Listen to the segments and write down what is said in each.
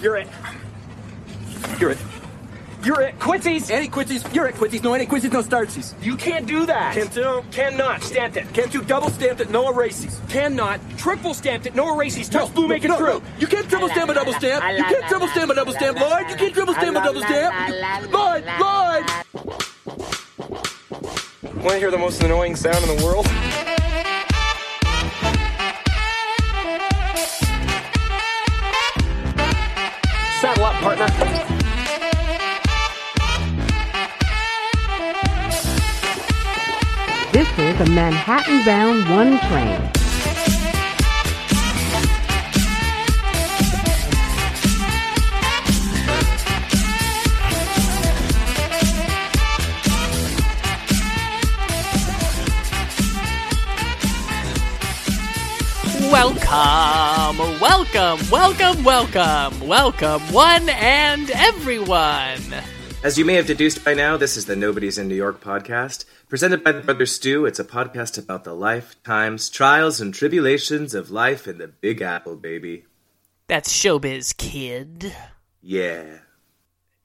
You're it. You're it. You're it. Quincy's. Any quincies? You're it. quincies. No any quincies, no startsies. You can't do that. Can't do? Cannot. Stamped it. Can't you double stamped it, no erases? Cannot. Triple stamped it. No erases. Touch blue. Make it no, true. no. You can't triple stamp a double stamp. You can't triple stamp a double stamp, Lloyd. You can't triple stamp a double stamp. Lloyd, Lloyd. Want to hear the most annoying sound in the world? Saddle up, partner. This is a Manhattan Bound 1 train. Welcome, welcome, welcome, welcome, welcome, one and everyone. As you may have deduced by now, this is the Nobody's in New York podcast, presented by the Brother Stu. It's a podcast about the life, times, trials, and tribulations of life in the Big Apple, baby. That's Showbiz Kid. Yeah.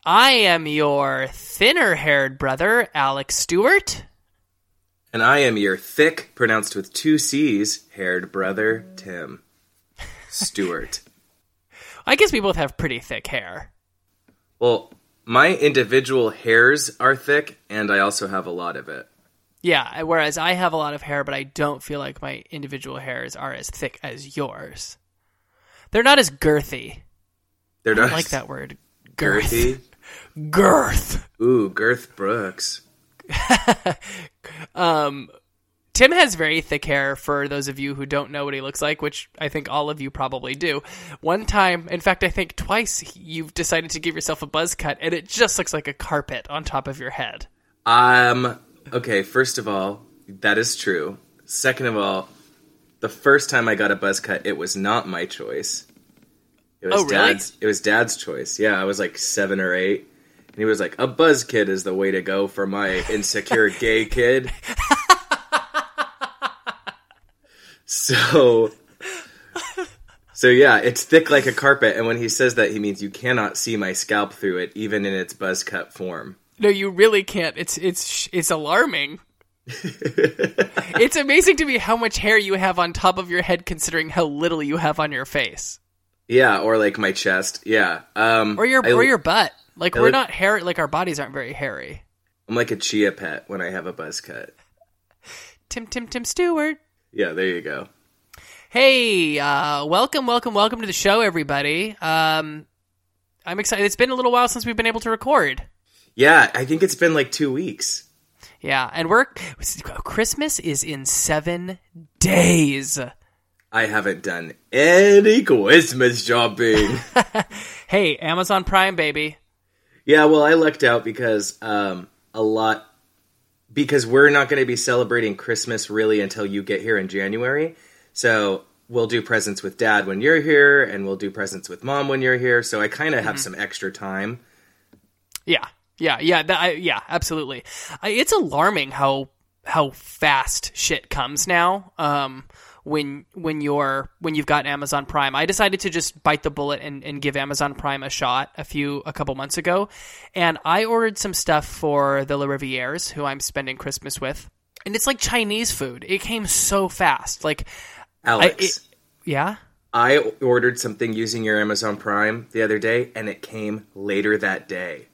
I am your thinner haired brother, Alex Stewart. And I am your thick, pronounced with two C's, haired brother, Tim. Stewart. I guess we both have pretty thick hair. well, my individual hairs are thick, and I also have a lot of it. Yeah, whereas I have a lot of hair, but I don't feel like my individual hairs are as thick as yours. They're not as girthy. They're not like that word. Girth. girthy. Girth. Ooh, Girth Brooks. Um, Tim has very thick hair for those of you who don't know what he looks like, which I think all of you probably do. One time, in fact, I think twice, you've decided to give yourself a buzz cut, and it just looks like a carpet on top of your head. Um. Okay. First of all, that is true. Second of all, the first time I got a buzz cut, it was not my choice. It was Oh, really? Dad's. It was Dad's choice. Yeah, I was like seven or eight, and he was like, "A buzz kid is the way to go for my insecure gay kid." so. So yeah, it's thick like a carpet, and when he says that, he means you cannot see my scalp through it, even in its buzz cut form. No, you really can't. It's it's it's alarming. it's amazing to me how much hair you have on top of your head, considering how little you have on your face Yeah, or like my chest. Yeah. Um or your I, or your butt. Like I we're look- not hair. Like our bodies aren't very hairy. I'm like a chia pet when I have a buzz cut. Tim Tim Tim Stewart. Yeah, there you go. Hey, uh, welcome, welcome, welcome to the show, everybody. Um, I'm excited. It's been a little while since we've been able to record. Yeah, I think it's been like two weeks. Yeah, and we're Christmas is in seven days. I haven't done any Christmas shopping. Hey, Amazon Prime, baby. yeah, well, I lucked out because um, a lot because we're not going to be celebrating Christmas really until you get here in January. So we'll do presents with Dad when you're here, and we'll do presents with Mom when you're here. So I kind of have some extra time. Yeah, yeah, yeah, that, I, yeah, absolutely. I, it's alarming how how fast shit comes now. Um, when when you're when you've got Amazon Prime, I decided to just bite the bullet and, and give Amazon Prime a shot a few a couple months ago, and I ordered some stuff for the La Rivières, who I'm spending Christmas with, and it's like Chinese food. It came so fast, like Alex. it- yeah. I ordered something using your Amazon Prime the other day, and it came later that day.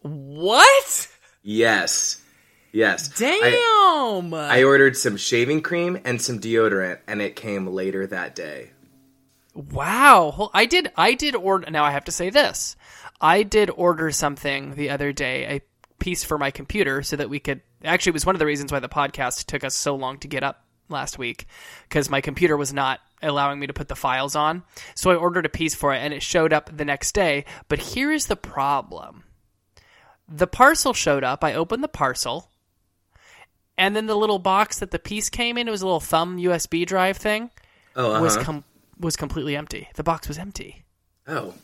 What? Yes. Yes. Damn. I, I ordered some shaving cream and some deodorant, and it came later that day. Wow. I did I did order now I have to say this. I did order something the other day, a piece for my computer so that we could actually it was one of the reasons why the podcast took us so long to get up last week because my computer was not allowing me to put the files on. So I ordered a piece for it and it showed up the next day, but here is the problem. The parcel showed up. I opened the parcel. And then the little box that the piece came in, it was a little thumb USB drive thing Oh, uh-huh. was com- was completely empty. The box was empty. oh.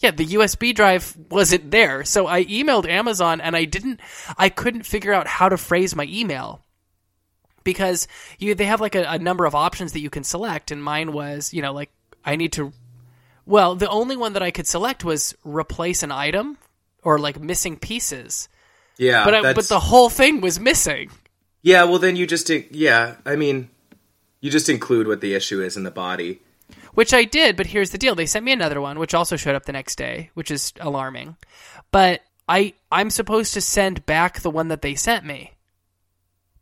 Yeah, the USB drive wasn't there. So I emailed Amazon and I didn't I couldn't figure out how to phrase my email. Because you they have like a, a number of options that you can select and mine was, you know, like I need to Well, the only one that I could select was replace an item or like missing pieces. Yeah, But I, but the whole thing was missing. yeah. Well, then you just yeah. I mean, you just include what the issue is in the body. Which I did, but here's the deal. They sent me another one, which also showed up the next day, which is alarming. But I I'm supposed to send back the one that they sent me.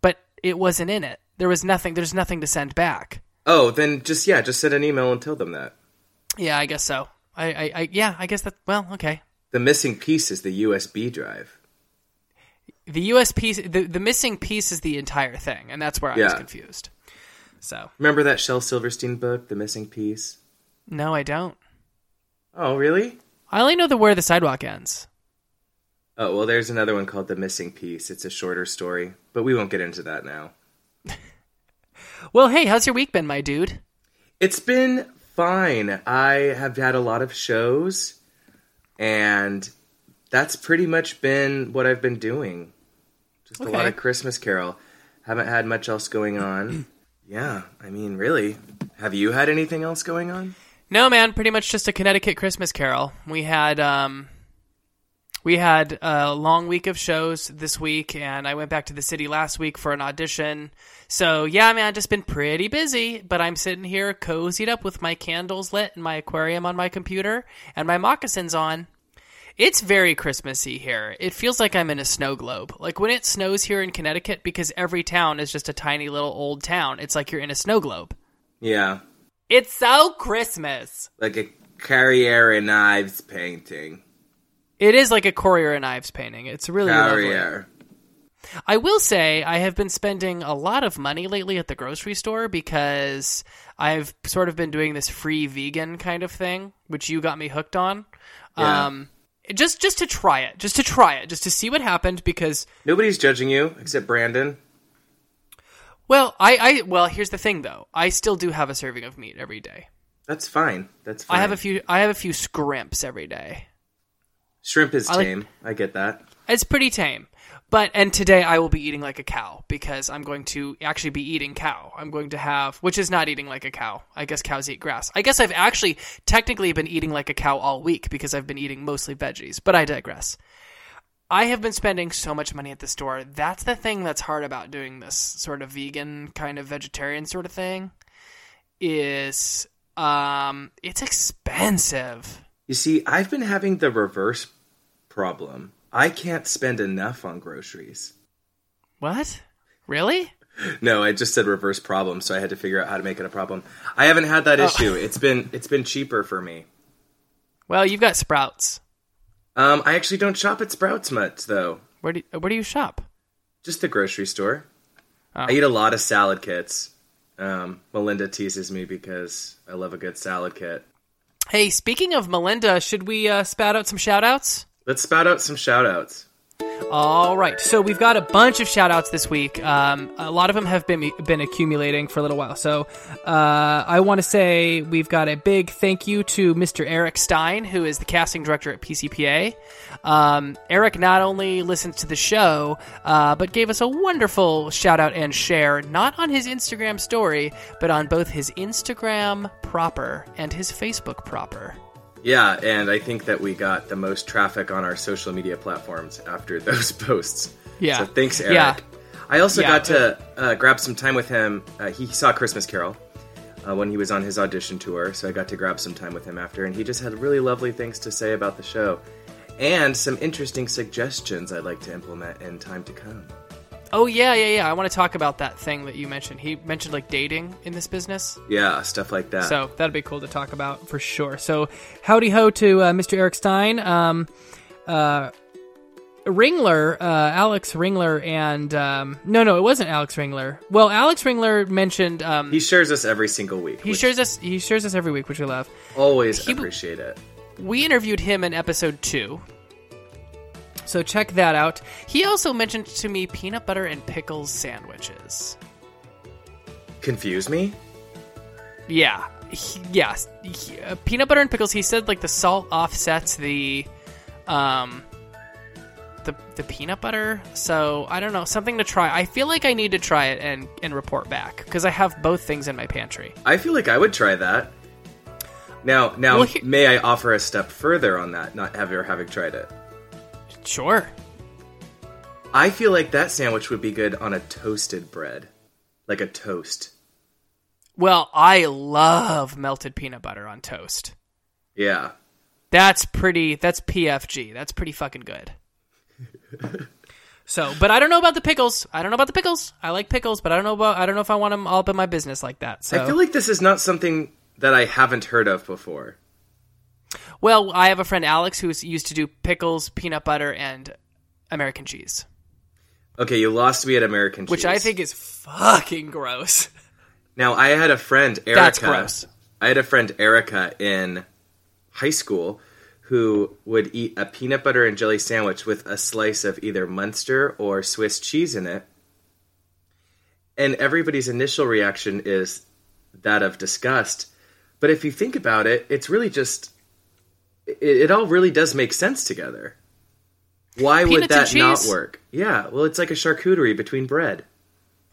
But it wasn't in it. There was nothing there's nothing to send back. Oh, then just yeah, just send an email and tell them that Yeah, I guess so. I, I, I yeah, I guess that well, okay. the missing piece is the USB drive. The US piece the, the missing piece is the entire thing, and that's where I was confused. So Remember that Shel Silverstein book, The Missing Piece? no, I don't. Oh, really? I only know the where the sidewalk ends. Oh, well, there's another one called The Missing Piece. It's a shorter story, but we won't get into that now. Well, hey, how's your week been, my dude? It's been fine. I have had a lot of shows, and that's pretty much been what I've been doing. Just a lot of Christmas Carol. Haven't had much else going on. yeah, I mean, really. Have you had anything else going on? No, man, pretty much just a Connecticut Christmas Carol. We had um, we had a long week of shows this week, and I went back to the city last week for an audition. So yeah, man, just been pretty busy. But I'm sitting here cozied up with my candles lit and my aquarium on my computer and my moccasins on. It's very Christmassy here. It feels like I'm in a snow globe. Like when it snows here in Connecticut, because every town is just a tiny little old town. It's like you're in a snow globe. Yeah, It's so Christmas. like a Carriere and Knives painting. It is like a Currier and Ives painting. It's really lovely. Carriere. I will say I have been spending a lot of money lately at the grocery store because I've sort of been doing this free vegan kind of thing, which you got me hooked on. Yeah. Um, just just to try it, just to try it, just to see what happened because Nobody's judging you except Brandon. well, I, I well, here's the thing though. I still do have a serving of meat every day. That's fine. That's fine. I have a few I have a few scrimps every day. Shrimp is I like- tame. I get that. It's pretty tame. But and today I will be eating like a cow because I'm going to actually be eating cow. I'm going to have which is not eating like a cow. I guess cows eat grass. I guess I've actually technically been eating like a cow all week because I've been eating mostly veggies, but I digress. I have been spending so much money at the store. That's the thing that's hard about doing this sort of vegan kind of vegetarian sort of thing is um it's expensive. You see, I've been having the reverse problem. I can't spend enough on groceries. What? Really? No, I just said reverse problem, so I had to figure out how to make it a problem. I haven't had that issue. It's been it's been cheaper for me. Well, you've got Sprouts. Um, I actually don't shop at Sprouts much though. Where do where do you shop? Just the grocery store. I eat a lot of salad kits. Um, Melinda teases me because I love a good salad kit. Hey, speaking of Melinda, should we uh, spout out some shout outs? Let's spout out some shout outs. All right, so we've got a bunch of shout outs this week. Um, a lot of them have been been accumulating for a little while. So uh, I want to say we've got a big thank you to Mr. Eric Stein, who is the casting director at PCPA. Um, Eric not only listens to the show, uh, but gave us a wonderful shout out and share, not on his Instagram story, but on both his Instagram proper and his Facebook proper. Yeah, and I think that we got the most traffic on our social media platforms after those posts. Yeah. So thanks, Eric. Yeah. I also Yeah, got to uh, grab some time with him. Uh, he saw Christmas Carol uh, when he was on his audition tour, so I got to grab some time with him after, and he just had really lovely things to say about the show and some interesting suggestions I'd like to implement in time to come. Oh yeah, yeah, yeah. I want to talk about that thing that you mentioned. He mentioned like dating in this business. Yeah, stuff like that. So that'd be cool to talk about for sure. So howdy ho to uh, Mr. Eric Stein, um, uh, Ringler, uh, Alex Ringler, and um, no, no, it wasn't Alex Ringler. Well, Alex Ringler mentioned um, he shares us every single week. he shares us he shares us every week, which we love. always he- appreciate it. We interviewed him in episode two. So check that out. He also mentioned to me peanut butter and pickles sandwiches. Confuse me? Yeah, he, yes, He- uh, peanut butter and pickles. He said like the salt offsets the, um, the the peanut butter. So I don't know, something to try. I feel like I need to try it and and report back because I have both things in my pantry. I feel like I would try that. Now, now, Well, he- may I offer a step further on that? Not ever having tried it. Sure. I feel like that sandwich would be good on a toasted bread, like a toast. Well, I love melted peanut butter on toast. Yeah. That's pretty. That's PFG. That's pretty fucking good. so, but I don't know about the pickles. I don't know about the pickles. I like pickles, but I don't know about. I don't know if I want them all up in my business like that. So, I feel like this is not something that I haven't heard of before. Well, I have a friend Alex who used to do pickles, peanut butter, and American cheese, Okay, you lost me at American cheese. which I think is fucking gross. Now, I had a friend, Erica. That's gross. I had a friend, Erica, in high school who would eat a peanut butter and jelly sandwich with a slice of either Munster or Swiss cheese in it. And everybody's initial reaction is that of disgust. But if you think about it, it's really just. It, it all really does make sense together. Why would Peanuts and that not work? Yeah, well, it's like a charcuterie between bread.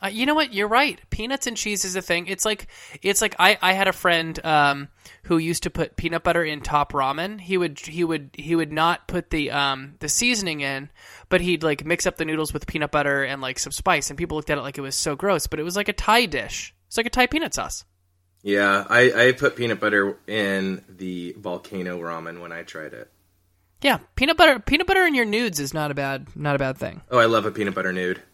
Uh, you know what? You're right. Peanuts and cheese is a thing. It's like it's like I, I had a friend um, who used to put peanut butter in top ramen. He would he would he would not put the um, the seasoning in, but he'd like mix up the noodles with peanut butter and like some spice. And people looked at it like it was so gross, but it was like a Thai dish. It's like a Thai peanut sauce. Yeah, I, I put peanut butter in the volcano ramen when I tried it. Yeah, peanut butter peanut butter in your nudes is not a bad not a bad thing. Oh, I love a peanut butter nude.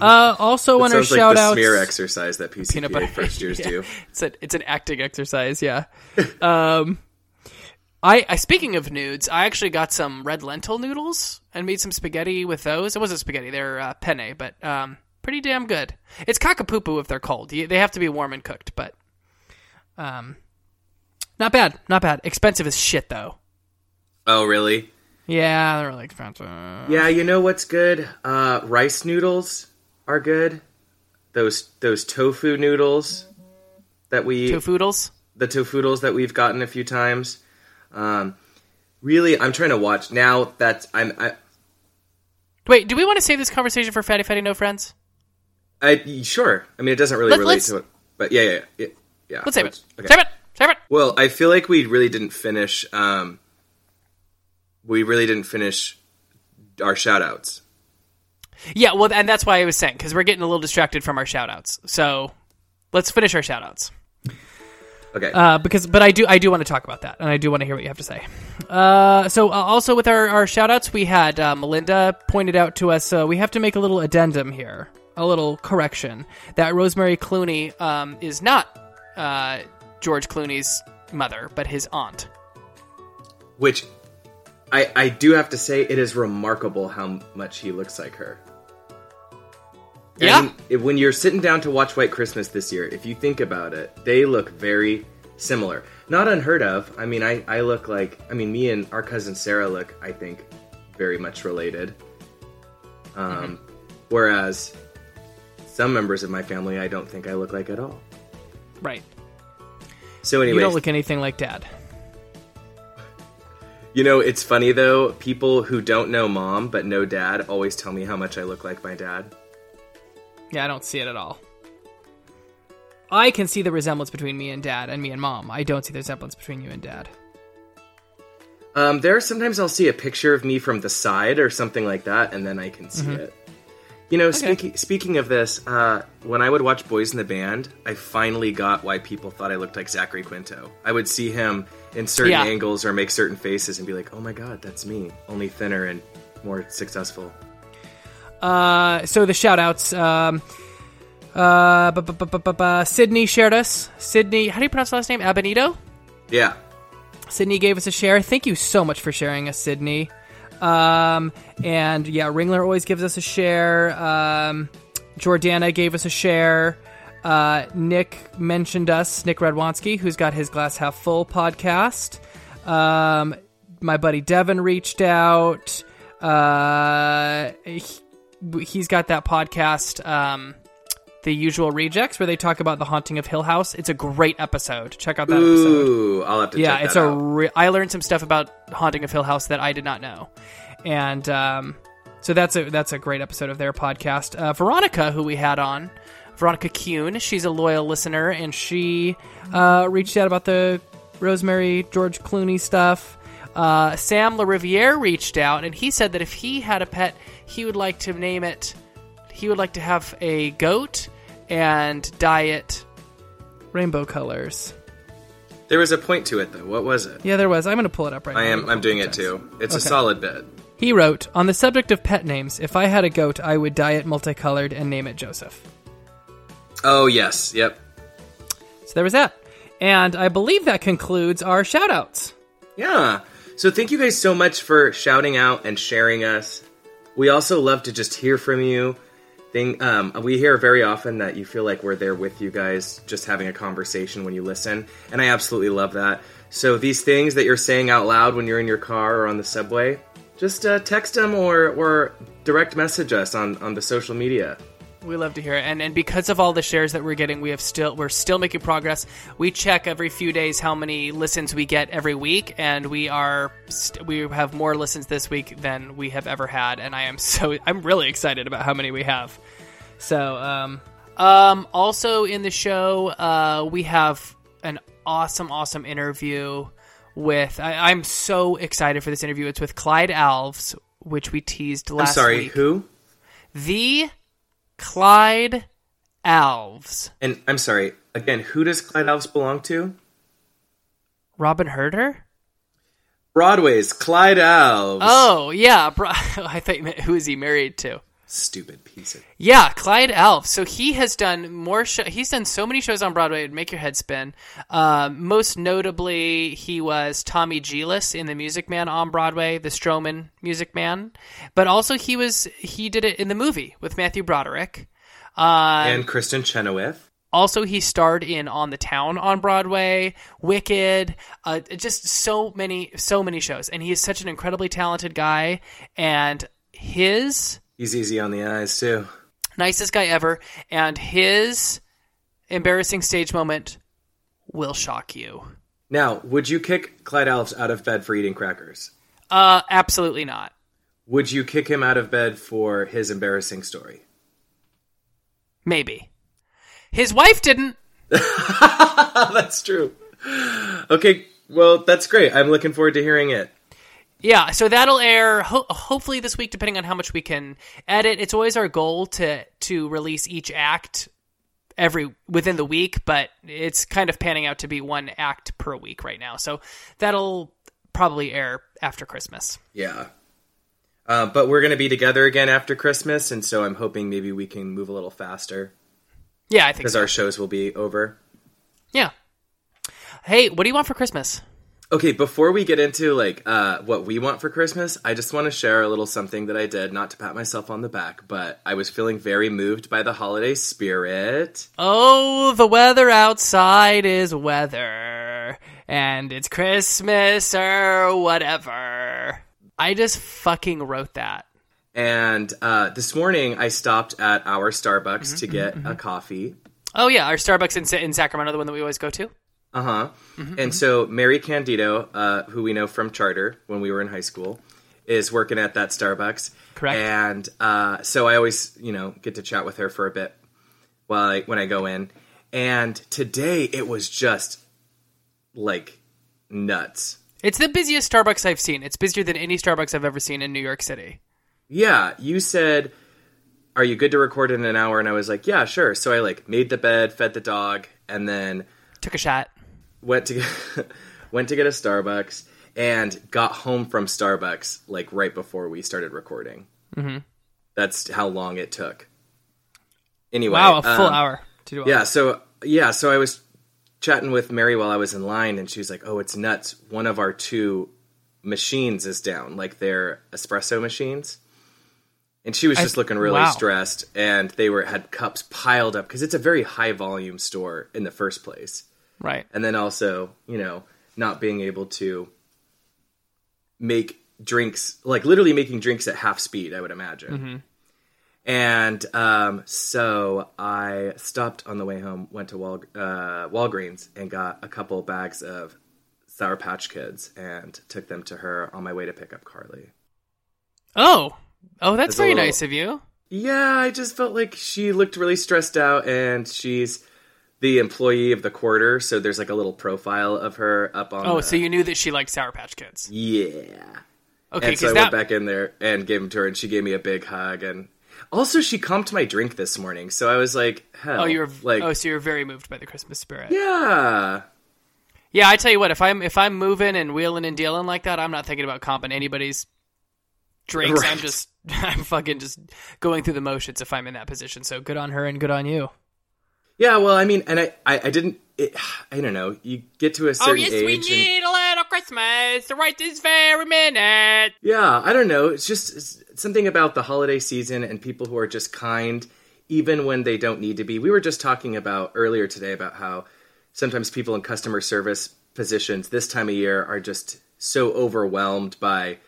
Uh, also, It on our sounds like shout outs, smear exercise that PCPA peanut butter first years Yeah. do. It's a it's an acting exercise, yeah. um, I, I speaking of nudes, I actually got some red lentil noodles and made some spaghetti with those. It wasn't spaghetti; they're uh, penne, but um, pretty damn good. It's cockapoo if they're cold. They have to be warm and cooked, but um, not bad, not bad. Expensive as shit though. Oh, really? Yeah, they're really expensive. Yeah, you know what's good? Uh, rice noodles are good. Those those tofu noodles that we Tofoodles. the tofoodles that we've gotten a few times. Um, really, I'm trying to watch now that I'm I, Wait, do we want to save this conversation for Fatty Fatty No Friends? I sure. I mean, it doesn't really Let- relate let's- to it, but yeah, yeah, yeah. yeah. Let's save it. Okay. Save it. Save it. Well, I feel like we really didn't finish. Um, we really didn't finish our shout outs. Yeah, well, and that's why I was saying because we're getting a little distracted from our shout outs. So let's finish our shout outs. Okay. Uh, because, but I do, I do want to talk about that, and I do want to hear what you have to say. Uh, so uh, also with our, our shout outs, we had uh, Melinda pointed out to us, uh, we have to make a little addendum here, a little correction that Rosemary Clooney um, is not uh, George Clooney's mother, but his aunt. Which I I do have to say it is remarkable how much he looks like her. Yeah. And when you're sitting down to watch White Christmas this year, if you think about it, they look very similar. Not unheard of. I mean, I, I look like, I mean, me and our cousin Sarah look, I think, very much related. Um, Whereas some members of my family, I don't think I look like at all. Right. So, anyway, You don't look anything like Dad. You know, it's funny though. People who don't know mom but know dad always tell me how much I look like my dad. Yeah, I don't see it at all. I can see the resemblance between me and Dad, and me and Mom. I don't see the resemblance between you and Dad. Um, there are sometimes I'll see a picture of me from the side or something like that, and then I can see it. You know, speaking speaking of this, uh, when I would watch Boys in the Band, I finally got why people thought I looked like Zachary Quinto. I would see him in certain Yeah. angles or make certain faces and be like, "Oh my god, that's me, only thinner and more successful." Uh, so the shout outs. Um, uh, bu- bu- bu- Sydney shared us. Sydney, how do you pronounce the last name? Abonito? Yeah, Sydney gave us a share. Thank you so much for sharing us, Sydney. Um, and yeah, Ringler always gives us a share. Um, Jordana gave us a share. Uh, Nick mentioned us, Nick Radwanski, who's got his Glass Half Full podcast. Um, my buddy Devin reached out. Uh, he, he's got that podcast, um, The Usual Rejects, where they talk about the haunting of Hill House. It's a great episode. Check out that episode. ooh, I'll have to. Yeah, check it's that a. out. Re- I learned some stuff about Haunting of Hill House that I did not know, and um, so that's a that's a great episode of their podcast. Uh, Veronica, who we had on, Veronica Kuhn. She's a loyal listener, and she uh, reached out about the Rosemary George Clooney stuff. Uh, Sam LaRiviere reached out, and he said that if he had a pet, he would like to name it. He would like to have a goat and dye it rainbow colors. There was a point to it though. What was it? Yeah, there was. I'm going to pull it up right now. I now. am. I'm doing it too. It's a Okay. solid bit. He wrote, On the subject of pet names, if I had a goat, I would dye it multicolored and name it Joseph. Oh yes. Yep. So there was that. And I believe that concludes our shoutouts. Yeah. So thank you guys so much for shouting out and sharing us. We also love to just hear from you. Thing, um, we hear very often that you feel like we're there with you guys, just having a conversation when you listen, and I absolutely love that. So these things that you're saying out loud when you're in your car or on the subway, just uh, text them or or direct message us on on the social media. We love to hear it, and and because of all the shares that we're getting, we have still we're still making progress. We check every few days how many listens we get every week, and we are st- we have more listens this week than we have ever had, and I am so I'm really excited about how many we have. So, um, um, also in the show, uh, we have an awesome, awesome interview with. I, I'm so excited for this interview. It's with Clyde Alves, which we teased last. I'm sorry, week. who? The Clyde Alves. And I'm sorry again. Who does Clyde Alves belong to? Robin Herder? Broadway's Clyde Alves. Oh, yeah. Bro- I thought you meant who is he married to? Stupid piece of. Yeah, Clyde Alves. So he has done more. Show- he's done so many shows on Broadway, it'd make your head spin. Um, most notably, he was Tommy Djilas in The Music Man on Broadway, the Stroman Music Man. But also, he was he did it in the movie with Matthew Broderick. Uh, and Kristin Chenoweth. Also, he starred in On the Town on Broadway, Wicked, uh, just so many, so many shows. And he is such an incredibly talented guy. And his He's easy on the eyes too. nicest guy ever. And his embarrassing stage moment will shock you. Now, would you kick Clyde Alves out of bed for eating crackers? Uh, absolutely not. Would you kick him out of bed for his embarrassing story? Maybe. His wife didn't. That's true. Okay, well, that's great. I'm looking forward to hearing it. Yeah, so that'll air ho- hopefully this week, depending on how much we can edit. It's always our goal to to release each act every within the week, but it's kind of panning out to be one act per week right now. So that'll probably air after Christmas. Yeah. Uh, but we're going to be together again after Christmas, and so I'm hoping maybe we can move a little faster Yeah, I think because so. our shows will be over. Yeah. Hey, what do you want for Christmas? Okay, before we get into like uh, what we want for Christmas, I just want to share a little something that I did, not to pat myself on the back, but I was feeling very moved by the holiday spirit. Oh, the weather outside is weather, and it's Christmas or whatever. I just fucking wrote that. And uh, this morning, I stopped at our Starbucks Mm-hmm, to get a coffee. Oh yeah, our Starbucks in, in Sacramento, the one that we always go to. Uh huh. Mm-hmm, And so Mary Candido, uh, who we know from Charter when we were in high school, is working at that Starbucks. Correct. And uh, so I always, you know, get to chat with her for a bit while I when I go in. And today it was just like nuts. It's the busiest Starbucks I've seen. It's busier than any Starbucks I've ever seen in New York City. Yeah, you said, "Are you good to record in an hour?" And I was like, "Yeah, sure." So I like made the bed, fed the dog, and then Took a shot. Went to went to get a Starbucks and got home from Starbucks like right before we started recording. Mm-hmm. That's how long it took. Anyway, Wow, a full um, hour to do all Yeah, so yeah, so I was chatting with Mary while I was in line, and she was like, "Oh, it's nuts! One of our two machines is down, like their espresso machines." And she was just looking really wow. stressed, and they were had cups piled up because it's a very high volume store in the first place Right. and then also you know not being able to make drinks like literally making drinks at half speed i would imagine and um, so i stopped on the way home went to Wal- uh, walgreens and got a couple bags of sour patch kids and took them to her on my way to pick up carly Oh. Oh, that's very little- nice of you. Yeah, I just felt like she looked really stressed out, and she's the employee of the quarter, so there's like a little profile of her up on. Oh, the- so you knew that she liked Sour Patch Kids. yeah. Okay, and so I because went back in there and gave them to her, and she gave me a big hug. And also, she comped my drink this morning, so I was like, "Hell!" Oh, you're like, oh, so you're very moved by the Christmas spirit. yeah, Yeah, I tell you what, if I'm if I'm moving and wheeling and dealing like that, I'm not thinking about comping anybody's drinks. I'm just I'm fucking just going through the motions if I'm in that position. So good on her and good on you. Yeah. Well, I mean, and I, I, I didn't. It, I don't know. You get to a oh, certain age, Oh, yes, and, Oh, a little Christmas right this very minute. yeah, I don't know. It's just it's something about the holiday season and people who are just kind, even when they don't need to be. We were just talking about earlier today about how sometimes people in customer service positions this time of year are just so overwhelmed by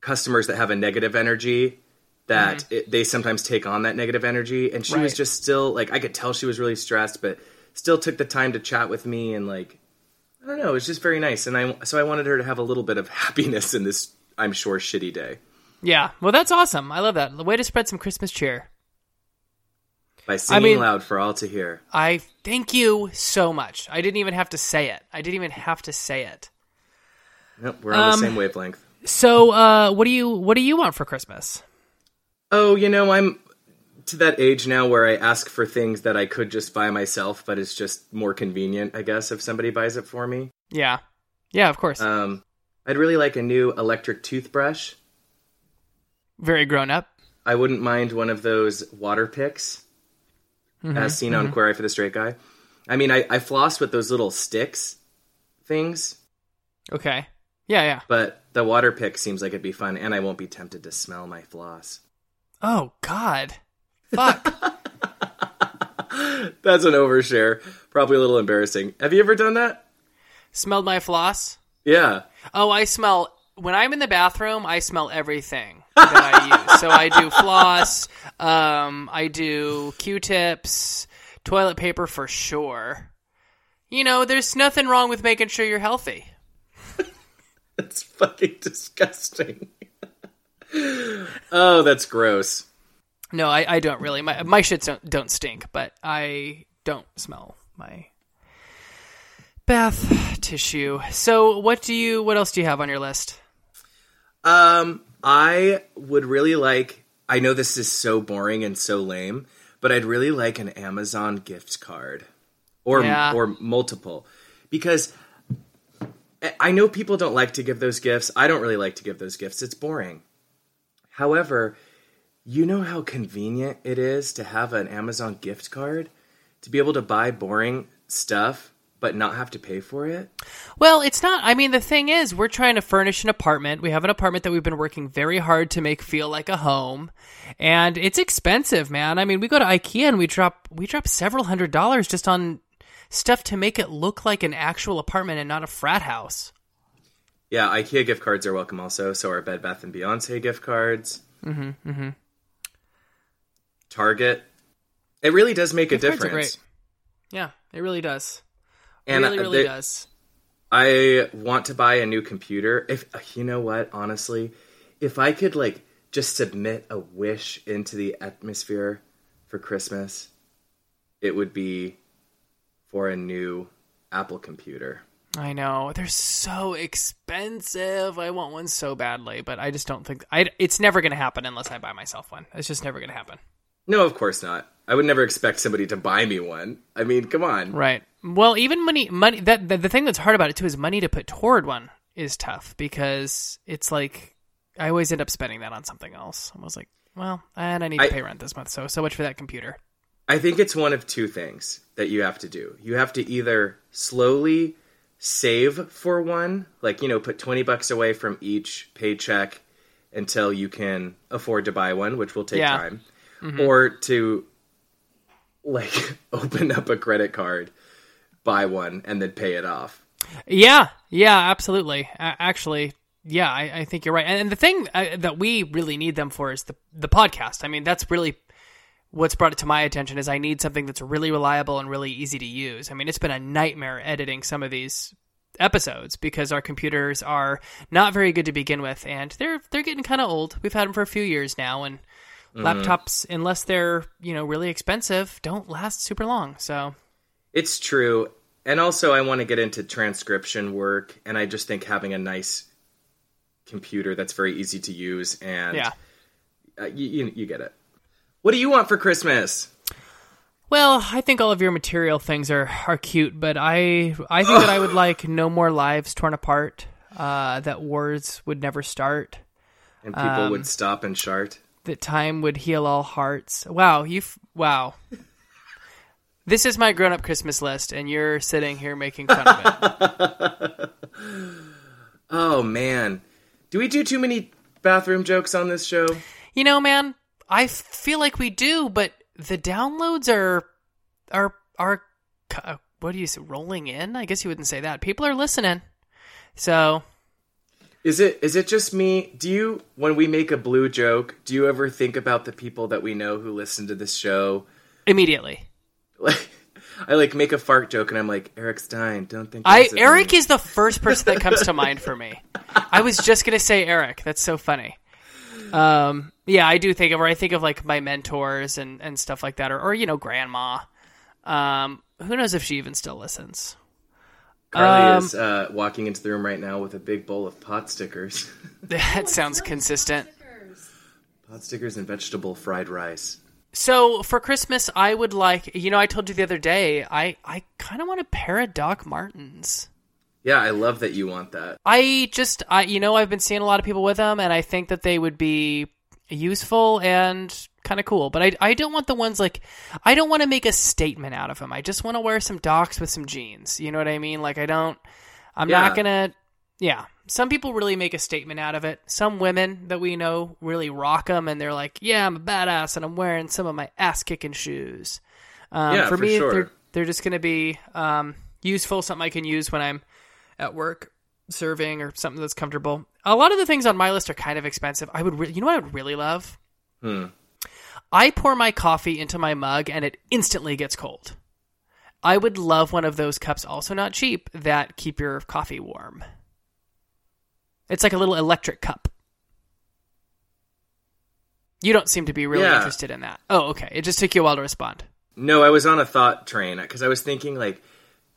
customers that have a negative energy that it, they sometimes take on that negative energy and she was just still like i could tell she was really stressed but still took the time to chat with me and like i don't know it was just very nice and i so i wanted her to have a little bit of happiness in this i'm sure shitty day Yeah, well, that's awesome. I love that. The way to spread some Christmas cheer. by singing mean- loud for all to hear I thank you so much. I didn't even have to say it. I didn't even have to say it. nope, we're on Um, the same wavelength So, uh, what do you what do you want for Christmas? Oh you know i'm to that age now where i ask for things that i could just buy myself but it's just more convenient i guess if somebody buys it for me Yeah, yeah, of course. um i'd really like a new electric toothbrush Very grown up. I wouldn't mind one of those water picks, as seen on Queer Eye for the Straight Guy. I mean, I, I floss with those little sticks things, Okay. Yeah, yeah. but the water pick seems like it'd be fun, and I won't be tempted to smell my floss. Oh God. Fuck. That's an overshare. Probably a little embarrassing. Have you ever done that? Smelled my floss. Yeah. Oh, I smell when I'm in the bathroom. I smell everything that I use. So I do floss. Um, I do Q-tips, toilet paper for sure. You know, there's nothing wrong with making sure you're healthy. That's fucking disgusting. oh, that's gross. No, I, I don't really. My my shits don't don't stink, but I don't smell my bath tissue. So what do you? What else do you have on your list? Um, I would really like. I know this is so boring and so lame, but I'd really like an Amazon gift card, or Yeah. or multiple, because I- I know people don't like to give those gifts. I don't really like to give those gifts. It's boring. However, you know how convenient it is to have an Amazon gift card to be able to buy boring stuff but not have to pay for it. Well, it's not. I mean, the thing is, we're trying to furnish an apartment. We have an apartment that we've been working very hard to make feel like a home, and it's expensive, man. I mean, we go to IKEA and we drop we drop several hundred dollars just on stuff to make it look like an actual apartment and not a frat house. Yeah, IKEA gift cards are welcome also. So are Bed Bath and Beyonce gift cards. Mm-hmm. Mm-hmm. Target. It really does make a Gift are difference. great. Yeah, it really does. And really, uh, really they- does. I want to buy a new computer. If you know what, honestly, if I could like just submit a wish into the atmosphere for Christmas, it would be for a new Apple computer. I know they're so expensive. I want one so badly, but I just don't think I. It's never going to happen unless I buy myself one. It's just never going to happen. No, of course not. I would never expect somebody to buy me one. I mean, come on. Right. Well, even money, money. That the, the thing that's hard about it too is money to put toward one is tough because it's like I always end up spending that on something else. I was like, well, and I need to I- pay rent this month, so so much for that computer. I think it's one of two things that you have to do. You have to either slowly save for one, like, you know, put 20 bucks away from each paycheck until you can afford to buy one, which will take Yeah. time, or to like open up a credit card, buy one, and then pay it off. Yeah, yeah, absolutely. A- actually, yeah, I, I think you're right. And, and the thing uh, that we really need them for is the the podcast. I mean, that's really what's brought it to my attention is I need something that's really reliable and really easy to use. I mean, it's been a nightmare editing some of these episodes because our computers are not very good to begin with and they're they're getting kind of old. We've had them for a few years now and laptops, unless they're you know really expensive, don't last super long. So It's true. And also, I want to get into transcription work, and I just think having a nice computer that's very easy to use and yeah. uh, you, you, you get it. What do you want for Christmas? Well, I think all of your material things are are cute, but I I think that I would like no more lives torn apart. Uh, that wars would never start. And people Um, would stop and shart. That time would heal all hearts. Wow, you wow. This is my grown up Christmas list, and you're sitting here making fun of it. Oh man, do we do too many bathroom jokes on this show? You know, man, I feel like we do, but the downloads are are are uh, what do you say? Rolling in? I guess you wouldn't say that. People are listening, so Is it is it just me? Do you when we make a blue joke, do you ever think about the people that we know who listen to this show? immediately. Like I like make a fart joke and I'm like Eric Stein. Don't think I Eric me." is the first person that comes to mind for me. I was just gonna say Eric. That's so funny. Um, yeah, I do think of, or I think of like my mentors and and stuff like that, or or you know, grandma. Um, who knows if she even still listens? Carly um, is uh, walking into the room right now with a big bowl of pot stickers, That sounds consistent. pot stickers and vegetable fried rice. So for Christmas, I would like, you know, I told you the other day, I I kind of want a pair of Doc Martens. Yeah, I love that you want that. I just, I you know, I've been seeing a lot of people with them, and I think that they would be useful and kind of cool. But I, I don't want the ones like, I don't want to make a statement out of them. I just want to wear some Docs with some jeans. You know what I mean? Like I don't, I'm Yeah. not gonna, yeah. Some people really make a statement out of it. Some women that we know really rock them, and they're like, "Yeah, I'm a badass, and I'm wearing some of my ass kicking shoes." Um, Yeah, for, for me, sure. they're they're just going to be um, useful, something I can use when I'm at work serving or something that's comfortable. A lot of the things on my list are kind of expensive. I would, re- you know, what I would really love. Hmm. I pour my coffee into my mug and it instantly gets cold. I would love one of those cups, also not cheap, that keep your coffee warm. It's like a little electric cup. You don't seem to be really Yeah. interested in that. Oh, okay. It just took you a while to respond. No, I was on a thought train because I was thinking like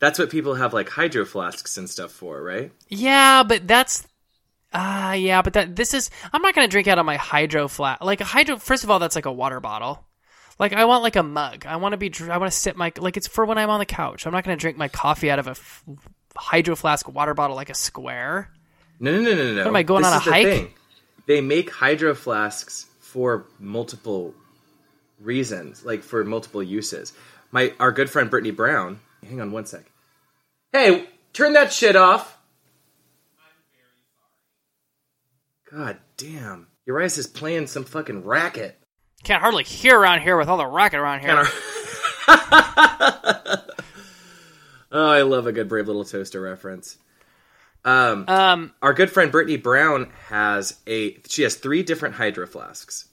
that's what people have like hydro flasks and stuff for, right? Yeah, but that's ah yeah, but that this is I'm not gonna drink out of my hydro flat like a hydro. First of all, that's like a water bottle. Like I want like a mug. I want to be. I want to sip my like it's for when I'm on the couch. I'm not gonna drink my coffee out of a f- hydro flask water bottle like a square. No, no, no, no, no. am I, going This on a the hike? thing. They make hydro flasks for multiple reasons, like for multiple uses. My our good friend Brittany Brown. Hang on one sec. Hey, turn that shit off. God damn. Urias is playing some fucking racket. Can't hardly hear around here with all the racket around here. Oh, I love a good Brave Little Toaster reference. Um, um, our good friend Brittany Brown has a. She has three different hydro flasks.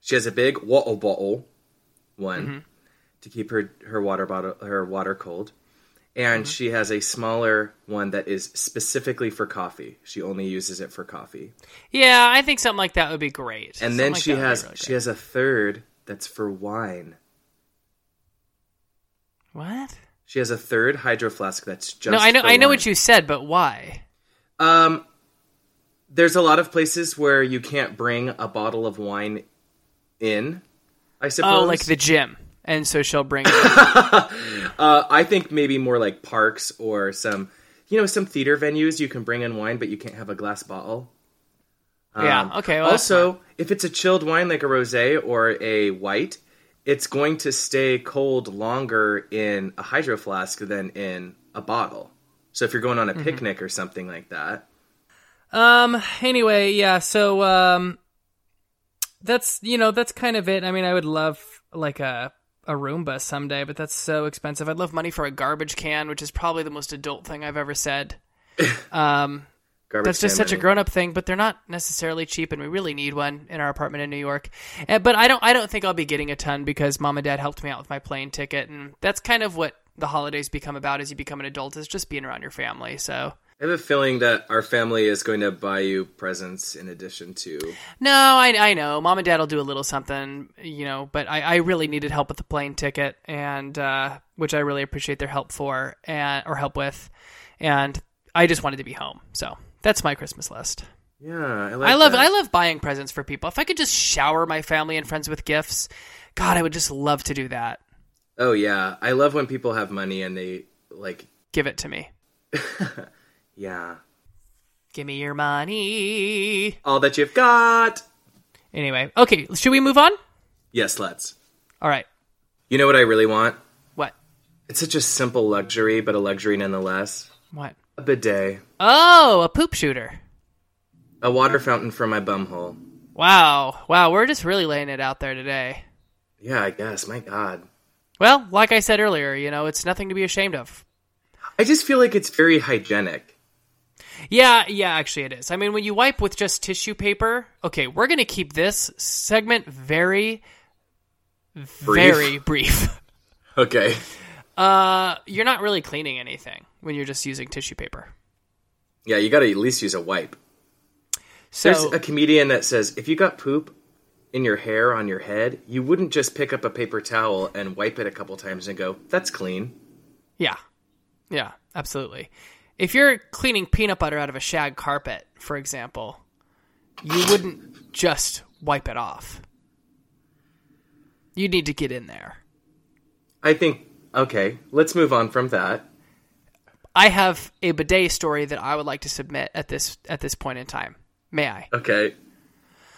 She has a big water bottle, one to keep her her water bottle her water cold, and she has a smaller one that is specifically for coffee. She only uses it for coffee, yeah, I think something like that would be great. and Something then like she has really she great. has a third that's for wine. what? She has a third hydro flask that's just. No, I know. I know wine. what you said, but why? Um, there's a lot of places where you can't bring a bottle of wine in. I suppose. Oh, like the gym, and so she'll bring. Uh, I think maybe more like parks or some, you know, some theater venues. You can bring in wine, but you can't have a glass bottle. yeah. Okay. Well, also, if it's a chilled wine like a rosé or a white, it's going to stay cold longer in a hydro flask than in a bottle. So if you're going on Mm-hmm. a picnic or something like that, Um. Anyway, yeah. So, um, that's you know that's kind of it. I mean, I would love like a a Roomba someday, but that's so expensive. I'd love money for a garbage can, which is probably the most adult thing I've ever said. Um, that's just such a grown up thing, but they're not necessarily cheap, and we really need one in our apartment in New York. Uh, but I don't I don't think I'll be getting a ton because mom and dad helped me out with my plane ticket, and that's kind of what the holidays become about as you become an adult is just being around your family. So I have a feeling that our family is going to buy you presents in addition to. No, I, I know. Mom and Dad will do a little something, you know, but I, I really needed help with the plane ticket, and uh, which I really appreciate their help for, and or help with, and I just wanted to be home. So that's my Christmas list. Yeah, I like I love that. I love buying presents for people. If I could just shower my family and friends with gifts, God, I would just love to do that. Oh yeah, I love when people have money and they like. Give it to me. Yeah, Give me your money. all that you've got. Anyway, okay, should we move on? Yes, let's. All right. You know what I really want? What? It's such a simple luxury, but a luxury nonetheless. What? A bidet, Oh, a poop shooter. a water fountain for my bumhole. Wow. Wow, we're just really laying it out there today. Yeah, I guess. My God, Well, like I said earlier, you know, it's nothing to be ashamed of. I just feel like it's very hygienic. Yeah, yeah, actually it is. I mean, when you wipe with just tissue paper, okay, we're going to keep this segment very very brief. Okay. Uh, you're not really cleaning anything when you're just using tissue paper. Yeah, you got to at least use a wipe. So There's a comedian that says if you got poop in your hair on your head, you wouldn't just pick up a paper towel and wipe it a couple times and go, "That's clean." Yeah. Yeah, absolutely. If you're cleaning peanut butter out of a shag carpet, for example, you wouldn't just wipe it off. You need to get in there. I think okay, let's move on from that. I have a bidet story that I would like to submit at this at this point in time. May I? Okay.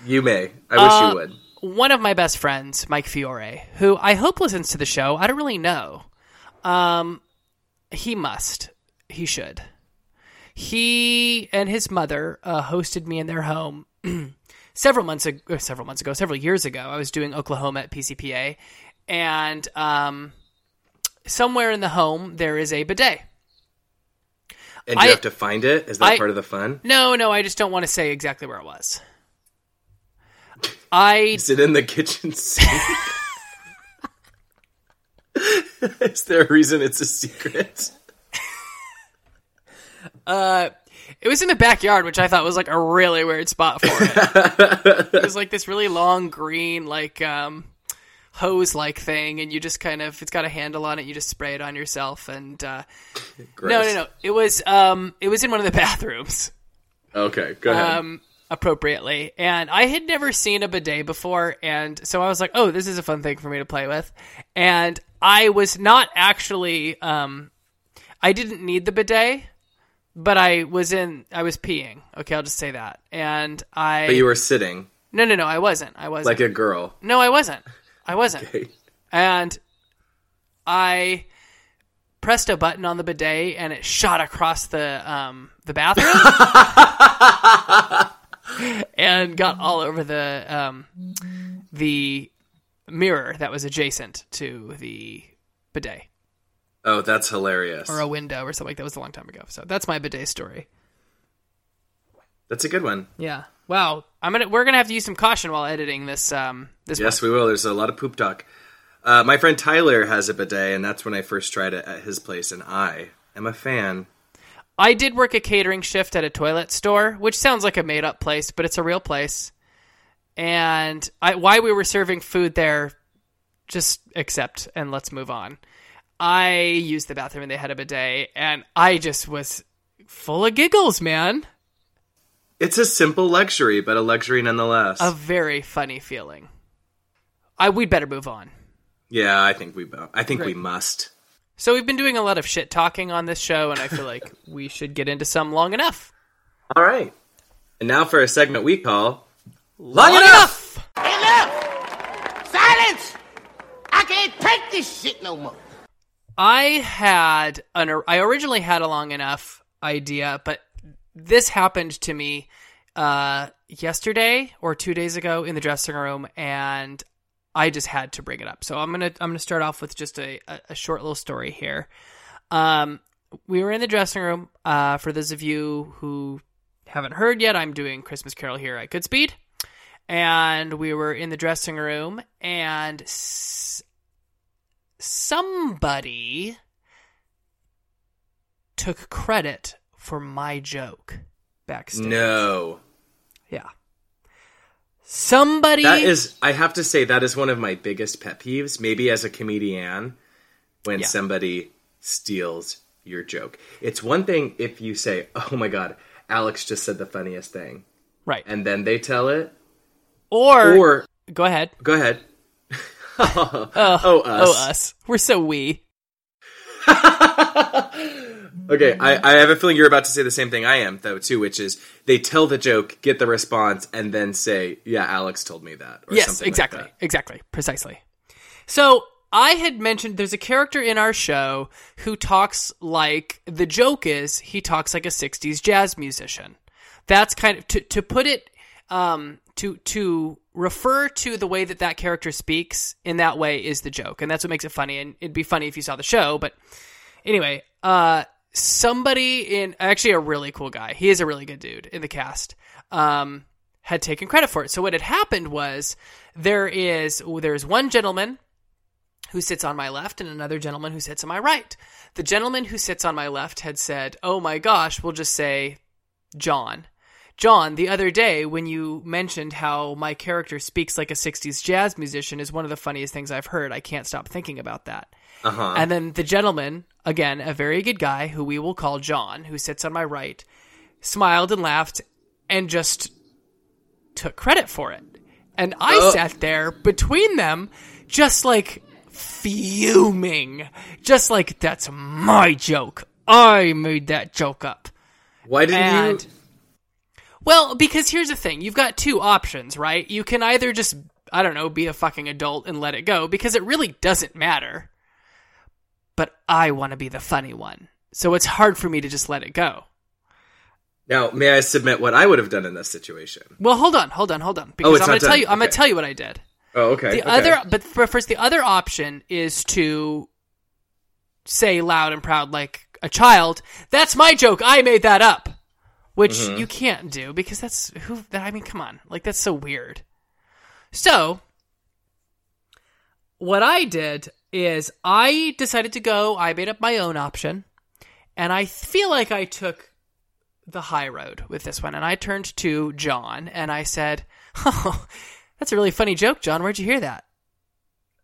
You may. I wish Uh, you would. One of my best friends, Mike Fiore, who I hope listens to the show. I don't really know. Um, he must. He should. He and his mother uh, hosted me in their home several months ago. Several months ago, several years ago. I was doing Oklahoma at PCPA, and um, somewhere in the home there is a bidet. And you I- have to find it. Is that I- part of the fun? No, no, I just don't want to say exactly where it was. I Is it in the kitchen sink? Is there a reason it's a secret? It was in the backyard, which I thought was like a really weird spot for it. it was like this really long green, like um, hose like thing, and you just kind of it's got a handle on it. You just spray it on yourself, and uh, no, no, no. It was um, it was in one of the bathrooms, Okay, go ahead. um, appropriately, and I had never seen a bidet before, and so I was like, oh, this is a fun thing for me to play with, and I was not actually um, I didn't need the bidet. But I was in, I was peeing. Okay, I'll just say that. And I, but you were sitting no, no, no, I wasn't. I wasn't. like a girl. no, I wasn't. I wasn't. Okay. And I pressed a button on the bidet, and it shot across the um, the bathroom, and got all over the um, the mirror that was adjacent to the bidet, Oh, that's hilarious. or a window, or something like that. Was a long time ago. So that's my bidet story. That's a good one. Yeah. Wow. I'm gonna. We're gonna have to use some caution while editing this. Um. This. Yes, one. we will. There's a lot of poop talk. Uh, my friend Tyler has a bidet, and that's when I first tried it at his place, and I am a fan. I did work a catering shift at a toilet store, which sounds like a made up place, but it's a real place. And I, why we were serving food there, just accept and let's move on. I used the bathroom and they had a bidet, and I just was full of giggles, man. It's a simple luxury, but a luxury nonetheless. A very funny feeling. I we'd better move on. yeah, I think we. I think we must. So we've been doing a lot of shit talking on this show, and I feel like we should get into some long enough. All right. And now for a segment we call Long, Long Enough! Enough! Silence! I can't take this shit no more. I had an I originally had a long enough idea, but this happened to me uh, yesterday or two days ago in the dressing room, and I just had to bring it up. So I'm gonna I'm gonna start off with just a, a, short little story here. Um, we were in the dressing room. Uh, for those of you who haven't heard yet, I'm doing Christmas Carol here at Goodspeed, and we were in the dressing room, and somebody took credit for my joke backstage. No. Yeah. Somebody That is, I have to say, that is one of my biggest pet peeves, maybe as a comedian, when Yeah. somebody steals your joke. It's one thing if you say, oh my God, Alex just said the funniest thing, right. and then they tell it, or, or go ahead. go ahead. Oh, Oh, us. Oh, us. We're so we. Okay, I, I have a feeling you're about to say the same thing I am, though, too, which is they tell the joke, get the response, and then say, yeah, Alex told me that. Or yes, something like exactly, that. exactly, precisely. So I had mentioned there's a character in our show who talks like the joke is he talks like a '60s jazz musician. That's kind of to to put it um, to to refer to the way that that character speaks in that way is the joke, and that's what makes it funny. And it'd be funny if you saw the show, but anyway, uh, somebody in actually a really cool guy. He is a really good dude in the cast. Um, had taken credit for it. So what had happened was there is there's one gentleman who sits on my left and another gentleman who sits on my right. The gentleman who sits on my left had said, "Oh my gosh, we'll just say John." John, the other day when you mentioned how my character speaks like a 60s jazz musician is one of the funniest things I've heard. I can't stop thinking about that. Uh-huh. And then the gentleman, again, a very good guy who we will call John, who sits on my right, smiled and laughed and just took credit for it. And I Oh. sat there between them, just like fuming. Just like, that's my joke. I made that joke up. Why didn't And you? Well, because here's the thing: you've got two options, right? You can either just I don't know, be a fucking adult and let it go because it really doesn't matter. But I want to be the funny one, so it's hard for me to just let it go. Now, may I submit what I would have done in this situation? Well, hold on, hold on, hold on, because Oh, I'm going to tell you. I'm going to tell you what I did. Oh, okay. The okay. other, but for- first, the other option is to say loud and proud, like a child, "That's my joke. I made that up," which Mm-hmm. you can't do because that's who. I mean, come on, like that's so weird. So, what I did is I decided to go. I made up my own option, and I feel like I took the high road with this one. And I turned to John and I said, "Oh." That's a really funny joke, John. Where'd you hear that?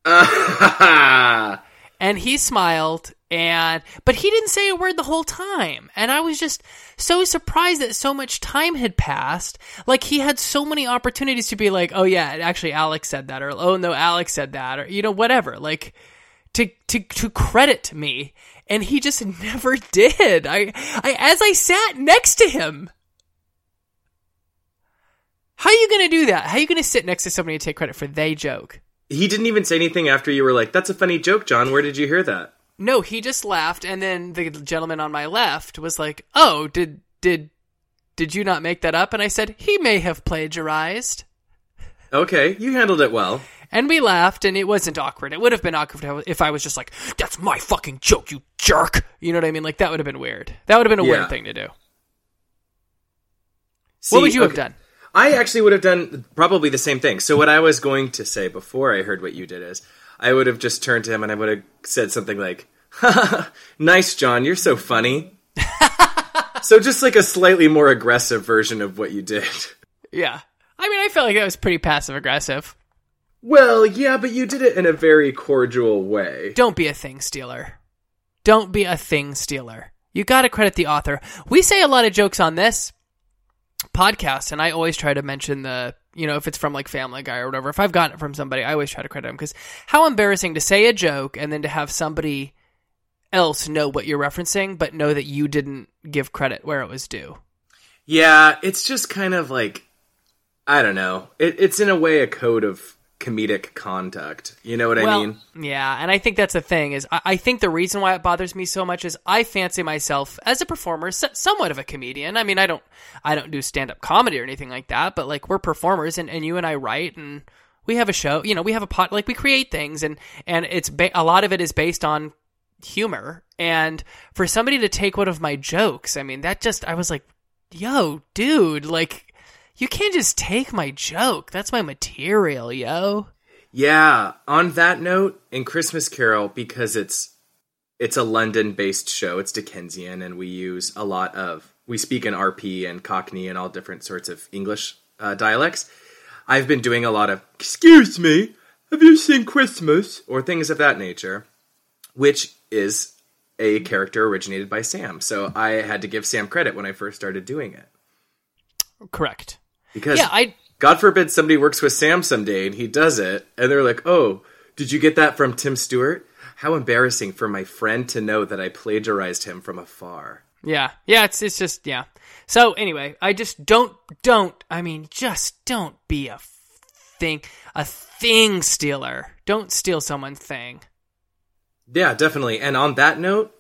And he smiled and but he didn't say a word the whole time. And I was just so surprised that so much time had passed. Like he had so many opportunities to be like, "Oh yeah, actually Alex said that," or "Oh no, Alex said that," or you know whatever. Like to to to credit me, and he just never did. I I as I sat next to him. How are you going to do that? How are you going to sit next to somebody and take credit for they joke? he didn't even say anything after you were like, "That's a funny joke, John. Where did you hear that?" No, he just laughed, and then the gentleman on my left was like, "Oh, did did did you not make that up?" And I said, "He may have plagiarized." Okay, you handled it well. And we laughed, and it wasn't awkward. It would have been awkward if I was just like, "That's my fucking joke, you jerk." You know what I mean? Like that would have been weird. That would have been a Yeah. weird thing to do. See, what would you have done? I actually would have done probably the same thing. So what I was going to say before I heard what you did is I would have just turned to him and I would have said something like, "Nice, John. You're so funny." so just like a slightly more aggressive version of what you did. Yeah. I mean, I felt like that was pretty passive aggressive. Well, yeah, but you did it in a very cordial way. Don't be a thing stealer. Don't be a thing stealer. You got to credit the author. We say a lot of jokes on this podcast, and I always try to mention the, you know, if it's from like Family Guy or whatever. If I've gotten it from somebody, I always try to credit them because how embarrassing to say a joke and then to have somebody else know what you're referencing, but know that you didn't give credit where it was due. Yeah, it's just kind of like I don't know. It, it's in a way a code of comedic conduct. You know what I mean? yeah, and I think that's the thing is I, I think the reason why it bothers me so much is I fancy myself as a performer, s- somewhat of a comedian. I mean, I don't, I don't do stand up comedy or anything like that, but like we're performers, and, and you and I write, and we have a show. You know, we have a pot, like we create things, and and it's ba- a lot of it is based on humor, and for somebody to take one of my jokes, I mean, that just I was like, yo, dude, like. You can't just take my joke. That's my material, yo. Yeah. On that note, in Christmas Carol, because it's it's a London-based show, it's Dickensian, and we use a lot of we speak in RP and Cockney and all different sorts of English uh, dialects. I've been doing a lot of "Excuse me, have you seen Christmas?" or things of that nature, which is a character originated by Sam. So I had to give Sam credit when I first started doing it Correct. because Yeah, I God forbid somebody works with Sam someday and he does it, and they're like, "Oh, did you get that from Tim Stewart?" How embarrassing for my friend to know that I plagiarized him from afar. Yeah, yeah, it's it's just yeah. So anyway, I just don't don't. I mean, just don't be a thing a thing stealer. Don't steal someone's thing. Yeah, definitely. And on that note,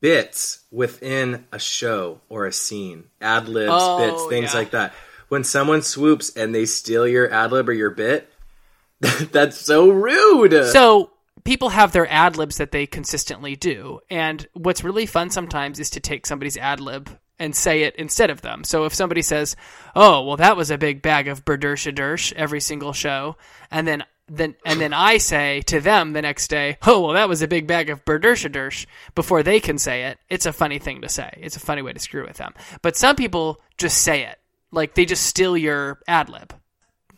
bits within a show or a scene, ad libs, Oh, bits, things yeah. like that. When someone swoops and they steal your ad lib or your bit, that's so rude. So people have their ad libs that they consistently do, and what's really fun sometimes is to take somebody's ad lib and say it instead of them. So if somebody says, "Oh, well, that was a big bag of berdersha dersh every single show," and then then and then I say to them the next day, "Oh, well, that was a big bag of berdersha dersh," before they can say it. It's a funny thing to say. It's a funny way to screw with them. But some people just say it, like they just steal your ad lib.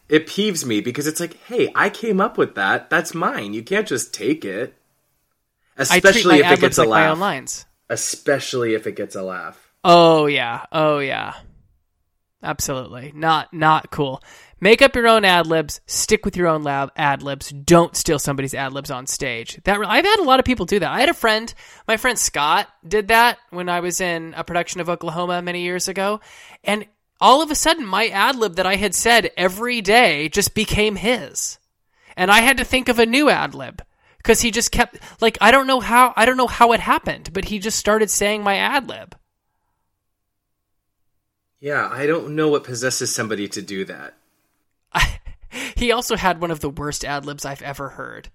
it peeves me because it's like, hey, I came up with that. That's mine. You can't just take it. Especially if it gets a like own laugh. Especially if it gets a laugh. Oh yeah. Oh yeah. Absolutely. Not not cool. Make up your own ad libs. Stick with your own lab ad libs. Don't steal somebody's ad libs on stage. That I've had a lot of people do that. I had a friend, my friend Scott, did that when I was in a production of Oklahoma many years ago, and all of a sudden my ad lib that I had said every day just became his, and I had to think of a new ad lib because he just kept like I don't know how I don't know how it happened, but he just started saying my ad lib. Yeah, I don't know what possesses somebody to do that. he also had one of the worst ad libs I've ever heard,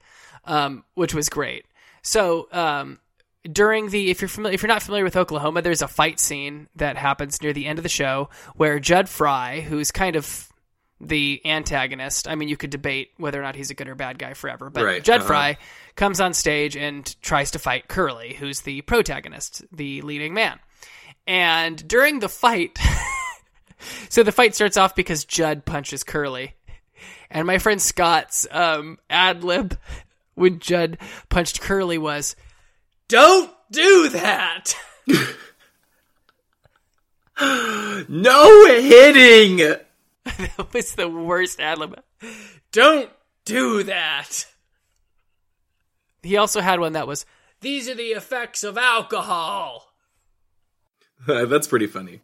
um, which was great. So um, during the if you're familiar if you're not familiar with Oklahoma, there's a fight scene that happens near the end of the show where Judd Fry, who's kind of the antagonist. I mean, you could debate whether or not he's a good or bad guy forever, but Right, Judd uh-huh. Fry comes on stage and tries to fight Curly, who's the protagonist, the leading man. And during the fight, so the fight starts off because Judd punches Curly. And my friend Scott's um, ad lib when Judd punched Curly was, Don't do that! No hitting! that was the worst ad lib. Don't do that! He also had one that was, These are the effects of alcohol. That's pretty funny.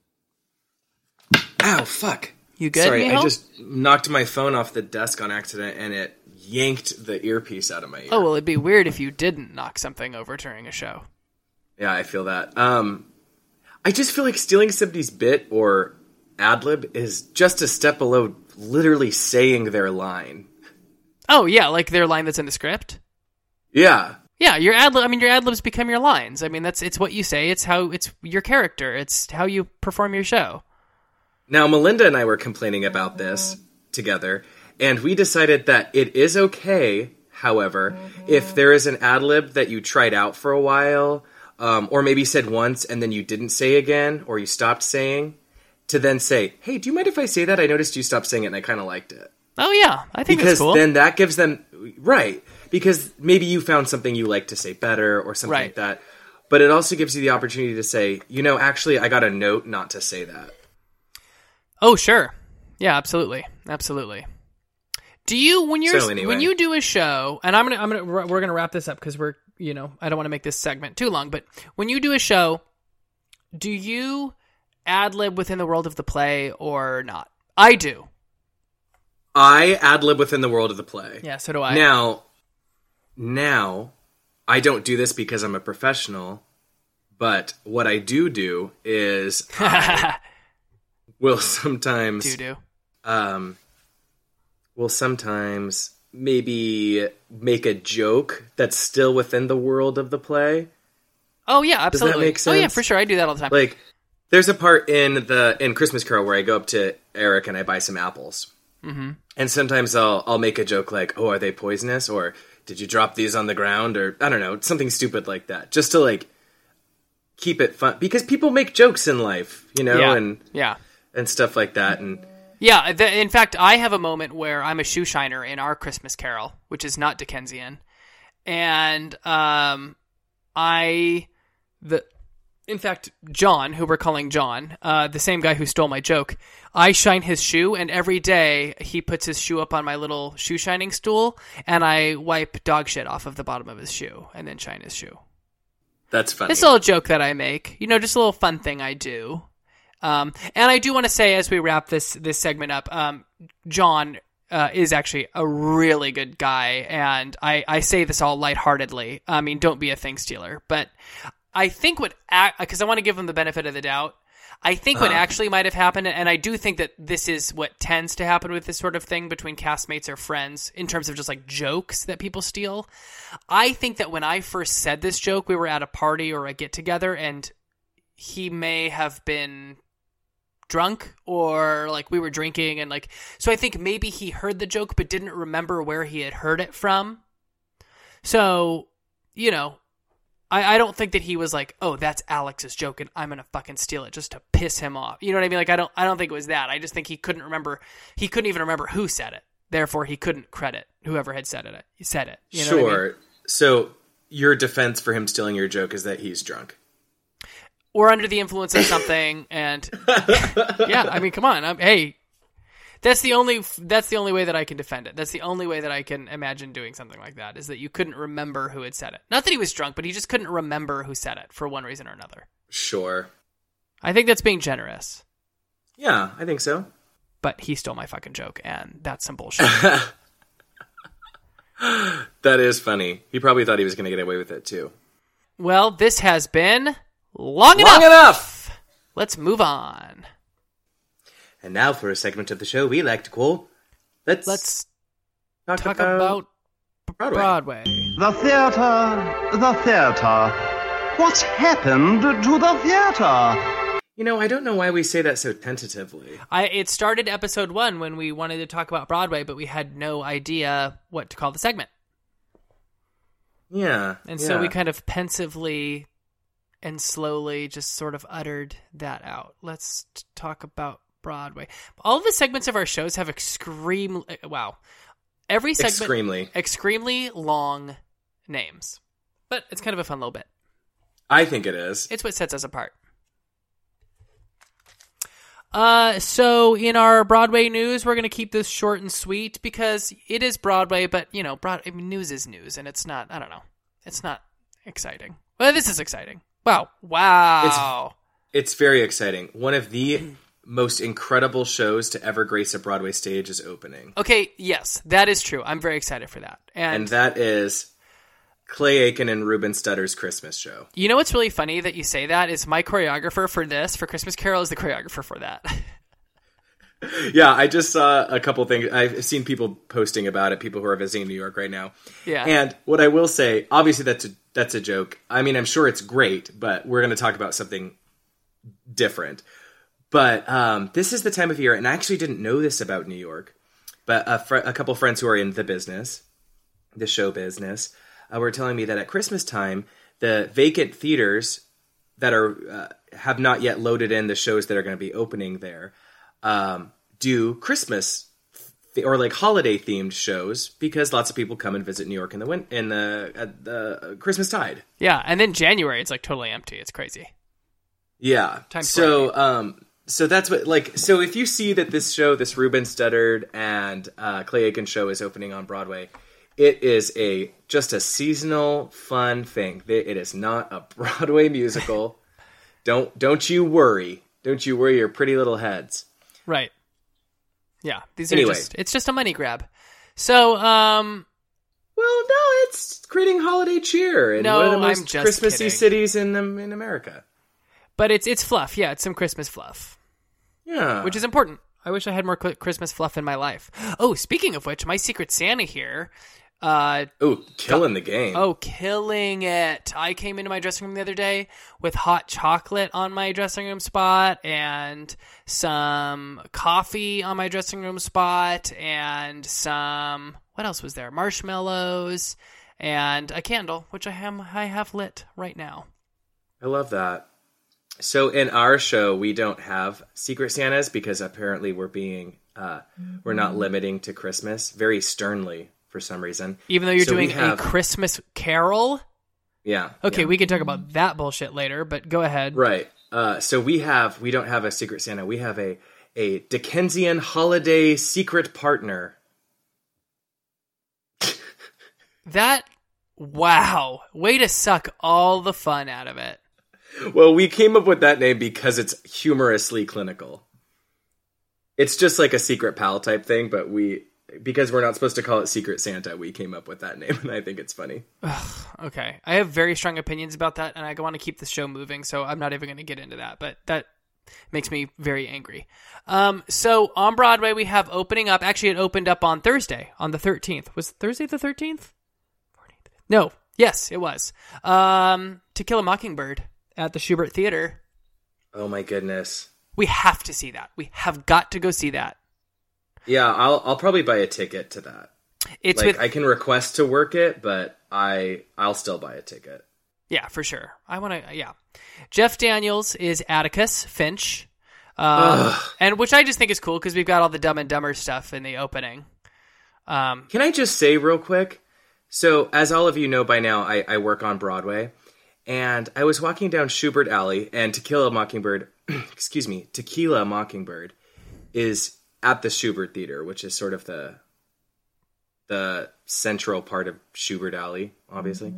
Ow, fuck. You good, Sorry, Mijo? I just knocked my phone off the desk on accident and it yanked the earpiece out of my ear. Oh, well, it'd be weird if you didn't knock something over during a show. Yeah, I feel that. Um, I just feel like stealing somebody's bit or ad lib is just a step below literally saying their line. Oh, yeah, like their line that's in the script? Yeah. Yeah, your ad lib. I mean your ad libs become your lines. I mean that's it's what you say, it's how it's your character, it's how you perform your show. Now, Melinda and I were complaining about this together, and we decided that it is okay, however, if there is an ad lib that you tried out for a while, um, or maybe said once and then you didn't say again, or you stopped saying, to then say, hey, do you mind if I say that? I noticed you stopped saying it and I kind of liked it. Oh yeah, I think Because cool. then that gives them, right, because maybe you found something you like to say better or something Right. like that. But it also gives you the opportunity to say, you know, actually, I got a note not to say that. Oh sure. Yeah, absolutely. Absolutely. Do you when you're So anyway. when you do a show, and I'm gonna I'm gonna we're gonna wrap this up because we're you know I don't want to make this segment too long, but when you do a show, do you ad lib within the world of the play or not? I do. I ad lib within the world of the play. Yeah, so do I. Now, now, I don't do this because I'm a professional, but what I do do is I will sometimes do do. um, will sometimes maybe make a joke that's still within the world of the play. Oh yeah, that absolutely. make Oh yeah, for sure. I do that all the time. Like, there's a part in the in Christmas Carol where I go up to Eric and I buy some apples, mm-hmm. and sometimes I'll I'll make a joke like, "Oh, are they poisonous?" or "Did you drop these on the ground?" or I don't know, something stupid like that, just to like keep it fun because people make jokes in life, you know, yeah, and yeah. And stuff like that. And Yeah, the, in fact, I have a moment where I'm a shoe shiner in our Christmas Carol, which is not Dickensian, and um, I the in fact John, who we're calling John, uh, the same guy who stole my joke, I shine his shoe, and every day he puts his shoe up on my little shoe shining stool, and I wipe dog shit off of the bottom of his shoe, and then shine his shoe. that's funny. It's a little joke that I make, you know, just a little fun thing I do. Um, and I do want to say as we wrap this this segment up, um, John uh, is actually a really good guy, and I, I say this all lightheartedly. I mean, don't be a thing stealer, but I think what because I want to give him the benefit of the doubt. I think what actually might have happened, and I do think that this is what tends to happen with this sort of thing between castmates or friends in terms of just like jokes that people steal. I think that when I first said this joke, we were at a party or a get together, and he may have been drunk or like we were drinking and like so I think maybe he heard the joke but didn't remember where he had heard it from. So, you know, I, I don't think that he was like, oh, that's Alex's joke and I'm gonna fucking steal it just to piss him off. You know what I mean? Like I don't I don't think it was that. I just think he couldn't remember he couldn't even remember who said it. Therefore he couldn't credit whoever had said it. He said it. You know what I sure. mean? So your defense for him stealing your joke is that he's drunk. Or under the influence of something and yeah i mean come on I'm, hey that's the only that's the only way that i can defend it that's the only way that i can imagine doing something like that is that you couldn't remember who had said it not that he was drunk but he just couldn't remember who said it for one reason or another Sure. i think that's being generous Yeah, I think so. but he stole my fucking joke and that's some bullshit That is funny. He probably thought he was going to get away with it too. well this has been long, Long enough enough. let's move on And now for a segment of the show we like to call Let's let's talk, talk about, about Broadway. broadway The theatre, the theatre. What's happened to the theatre? You know, I don't know why we say that so tentatively. I it started episode one when we wanted to talk about Broadway, but we had no idea what to call the segment, Yeah. and so we kind of pensively and slowly just sort of uttered that out. Let's t- talk about Broadway. All the segments of our shows have extreme wow, every segment extremely. extremely long names, but it's kind of a fun little bit. I think it is. It's what sets us apart. Uh, so in our Broadway news, we're gonna keep this short and sweet because it is Broadway, but you know, Broad I mean, news is news, and it's not. I don't know. It's not exciting. Well, this is exciting. Wow! Wow! It's very exciting. One of the most incredible shows to ever grace a Broadway stage is opening. okay, yes, that is true. I'm very excited for that. And, And that is Clay Aiken and Ruben Studdard's Christmas show. you know what's really funny that you say that is my choreographer for this for Christmas Carol is the choreographer for that. Yeah, I just saw a couple things. I've seen people posting about it, people who are visiting New York right now. Yeah. And what I will say, obviously that's a that's a joke. I mean, I'm sure it's great, but we're going to talk about something different. But um, this is the time of year, and I actually didn't know this about New York. But a, fr- a couple friends who are in the business, the show business, uh, were telling me that at Christmas time, the vacant theaters that are uh, have not yet loaded in the shows that are going to be opening there um, do Christmas or like holiday themed shows because lots of people come and visit New York in the win- in the at the Christmas tide. yeah, and then January it's like totally empty. It's crazy. Yeah. Times so um so that's what like so if you see that this show, this Ruben Studdard and uh, Clay Aiken show is opening on Broadway, it is a just a seasonal fun thing. It it is not a Broadway musical. don't don't you worry. Don't you worry your pretty little heads. Right. Yeah. These are Anyway. just it's just a money grab. So, um Well, no, it's creating holiday cheer in No, one of the most Christmassy kidding. cities in um, in America. but it's it's fluff. Yeah, it's some Christmas fluff, Yeah, which is important. I wish I had more Christmas fluff in my life. Oh, speaking of which, my secret Santa here uh oh, killing the game. oh, killing it. I came into my dressing room the other day with hot chocolate on my dressing room spot and some coffee on my dressing room spot and some what else was there? Marshmallows and a candle, which I am I have lit right now. I love that. So in our show, we don't have Secret Santas because apparently we're being uh, we're not limiting to Christmas very sternly for some reason. Even though you're So doing have- a Christmas Carol. Yeah. Okay, yeah. we can talk about that bullshit later, but go ahead. Right. Uh, so we have we don't have a Secret Santa. We have a a Dickensian holiday secret partner. That wow, way to suck all the fun out of it. Well, we came up with that name because it's humorously clinical. It's just like a secret pal type thing, but we because we're not supposed to call it Secret Santa, we came up with that name, and I think it's funny. Okay, I have very strong opinions about that, and I want to keep the show moving, so I'm not even going to get into that. But that makes me very angry. Um, so on Broadway, we have opening up. Actually, it opened up on Thursday, on the 13th. Was Thursday the 13th? 14th. No, yes, it was. Um, To Kill a Mockingbird at the Shubert Theater. Oh my goodness. We have to see that. We have got to go see that. Yeah, I'll I'll probably buy a ticket to that. It's like with I can request to work it, but I I'll still buy a ticket. Yeah, for sure. I want to. Yeah, Jeff Daniels is Atticus Finch, um, and which I just think is cool because we've got all the Dumb and Dumber stuff in the opening. Um, Can I just say real quick? So, as all of you know by now, I, I work on Broadway, and I was walking down Shubert Alley, and Tequila Mockingbird, excuse me, Tequila Mockingbird, is at the Shubert Theater, which is sort of the the central part of Shubert Alley, obviously.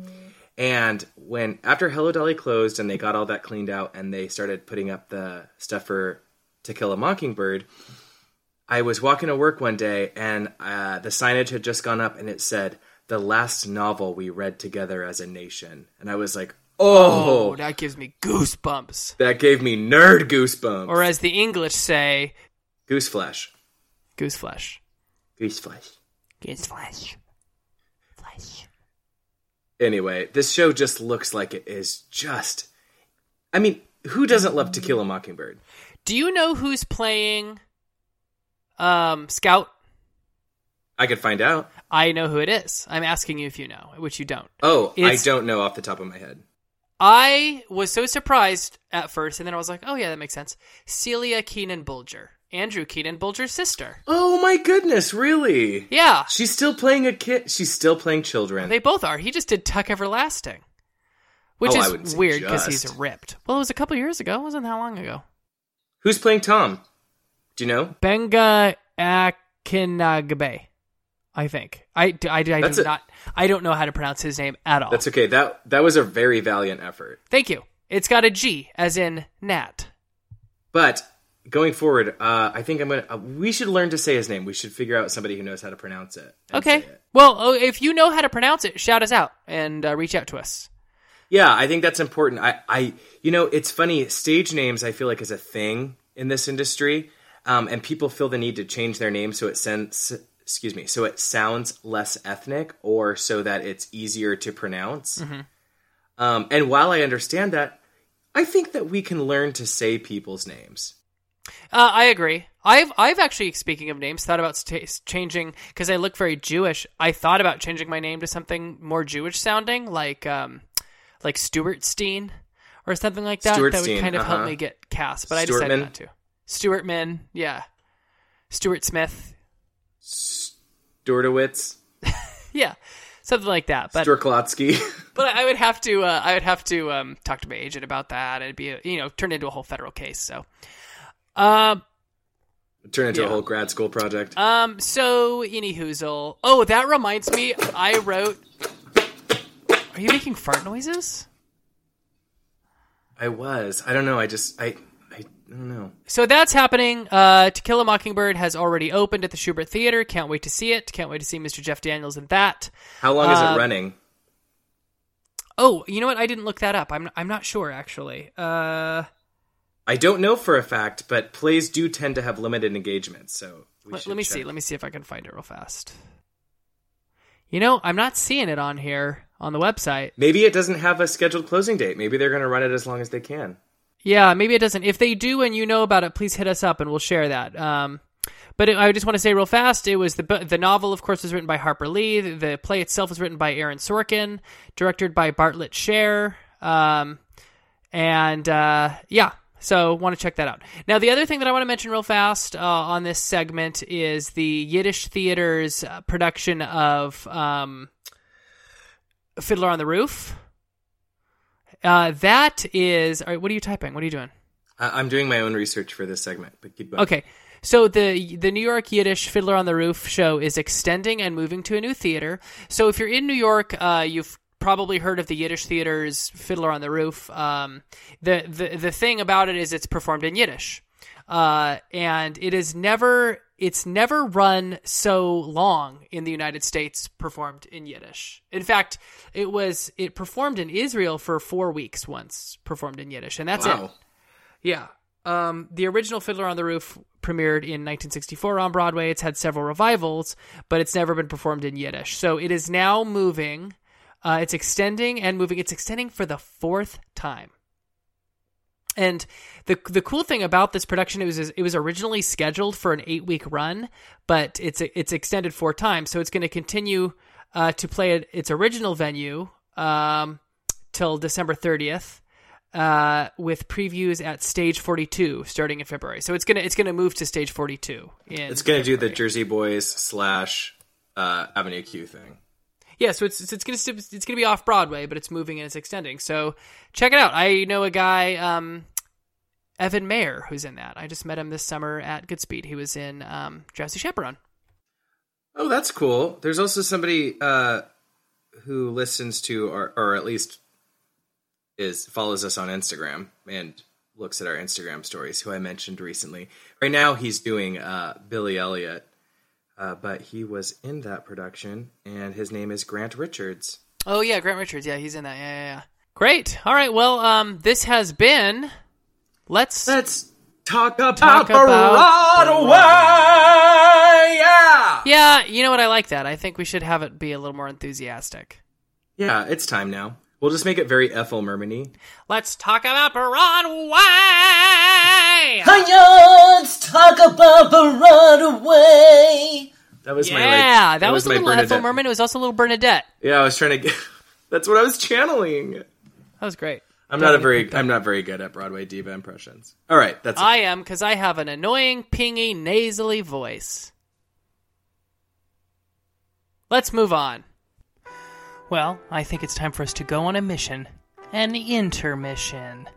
And when after Hello Dolly closed and they got all that cleaned out and they started putting up the stuff for To Kill a Mockingbird, I was walking to work one day and uh, the signage had just gone up and it said the last novel we read together as a nation, and I was like, oh, oh, that gives me goosebumps. that gave me nerd goosebumps. Or as the English say, goose flesh, goose flesh. goose flesh. Goose flesh. Flesh. Anyway, this show just looks like it is just. I mean, who doesn't love To Kill a Mockingbird? Do you know who's playing um, Scout? I could find out. I know who it is. I'm asking you if you know, which you don't. Oh, It's- I don't know off the top of my head. I was so surprised at first, and then I was like, "Oh yeah, that makes sense." Celia Keenan Bolger, Andrew Keenan Bolger's sister. Oh my goodness, really? Yeah, She's still playing a kid. She's still playing children. they both are. He just did Tuck Everlasting, which Oh, is weird because he's ripped. Well, it was a couple years ago. It wasn't that long ago. Who's playing Tom? Do you know? Benga Akinnagbe, I think. I, I, I, do a, not. I don't know how to pronounce his name at all. That's okay. That that was a very valiant effort. Thank you. It's got a G, as in Nat. But going forward, uh, I think I'm gonna. Uh, we should learn to say his name. We should figure out somebody who knows how to pronounce it. Okay. it. Well, oh, if you know how to pronounce it, shout us out and uh, reach out to us. Yeah, I think that's important. I, I, you know, it's funny. Stage names, I feel like, is a thing in this industry, um, and people feel the need to change their name so it sends, excuse me, so it sounds less ethnic or so that it's easier to pronounce. Um, and while I understand that, I think that we can learn to say people's names. Uh, I agree. I've I've actually, speaking of names, thought about st- changing because I look very Jewish. I thought about changing my name to something more Jewish sounding, like um, like Stuart Steen or something like that. Stuart that would kind of help uh-huh. me get cast, but I Stuartman? decided not to. Stuartman, yeah. Stuart Smith, Dortowitz, yeah, something like that. But Storklotsky. but I would have to uh, I would have to um, talk to my agent about that. It'd be a, you know turned into a whole federal case. So, um. Turn into Yeah. a whole grad school project. Um, so any hoozle. Oh, that reminds me, I wrote Are you making fart noises? I was. I don't know. I just. I. I don't know. So that's happening. Uh, To Kill a Mockingbird has already opened at the Shubert Theater. Can't wait to see it. Can't wait to see Mr. Jeff Daniels in that. How long is Uh, it running? Oh, you know what? I didn't look that up. I'm I'm not sure actually. Uh, I don't know for a fact, but plays do tend to have limited engagements. So we let, let me check. see. Let me see if I can find it real fast. You know, I'm not seeing it on here on the website. Maybe it doesn't have a scheduled closing date. Maybe they're going to run it as long as they can. Yeah, maybe it doesn't. If they do and you know about it, please hit us up and we'll share that. Um, but I just want to say real fast, it was the the novel, of course, was written by Harper Lee. The, the play itself was written by Aaron Sorkin, directed by Bartlett Sher, um, and uh, yeah, so want to check that out. Now, the other thing that I want to mention real fast uh, on this segment is the Yiddish Theater's uh, production of um, Fiddler on the Roof. Uh, that is. All right, what are you typing? What are you doing? I- I'm doing my own research for this segment, but keep going. Okay. So the the New York Yiddish Fiddler on the Roof show is extending and moving to a new theater. So if you're in New York, uh, you've probably heard of the Yiddish theater's Fiddler on the Roof. Um, the the the thing about it is it's performed in Yiddish, uh, and it is never it's never run so long in the United States performed in Yiddish. In fact, it was it performed in Israel for four weeks once performed in Yiddish, and that's it. Yeah. Um, the original Fiddler on the Roof premiered in 1964 on Broadway. It's had several revivals, but it's never been performed in Yiddish. So it is now moving. Uh, it's extending and moving. It's extending for the fourth time. And the the cool thing about this production it was it was originally scheduled for an eight week run, but it's it's extended four times, so it's going to continue uh, to play at its original venue um, till December thirtieth, uh, with previews at Stage Forty Two starting in February. So it's gonna it's gonna move to Stage Forty Two. It's going to do the Jersey Boys slash uh, Avenue Q thing. Yeah, so it's it's, it's gonna it's gonna be off Broadway, but it's moving and it's extending. So check it out. I know a guy, um, Evan Mayer, who's in that. I just met him this summer at Goodspeed. He was in um, Drowsy Chaperone. Oh, that's cool. There's also somebody uh, who listens to, or, or at least is follows us on Instagram and looks at our Instagram stories. Who I mentioned recently. Right now, he's doing uh, Billy Elliot, uh, but he was in that production, and his name is Grant Richards. Oh yeah, Grant Richards. Yeah, he's in that. Yeah, yeah, yeah. Great. All right. Well, um, this has been. Let's Let's talk about, Talk about Broadway. Yeah, Yeah, you know what? I like that. I think we should have it be a little more enthusiastic. yeah. It's time now. We'll just make it very Ethel Mermany. Let's talk about Broadway. Let's talk about Broadway. That was my Yeah, like, that, was, a my little Ethel Merman. It was also a little Bernadette. Yeah, I was trying to get. That's what I was channeling. That was great. I'm not a very. I'm not very good at Broadway diva impressions. All right, that's. I am because I have an annoying, pingy, nasally voice. Let's move on. Well, I think it's time for us to go on a mission. An intermission.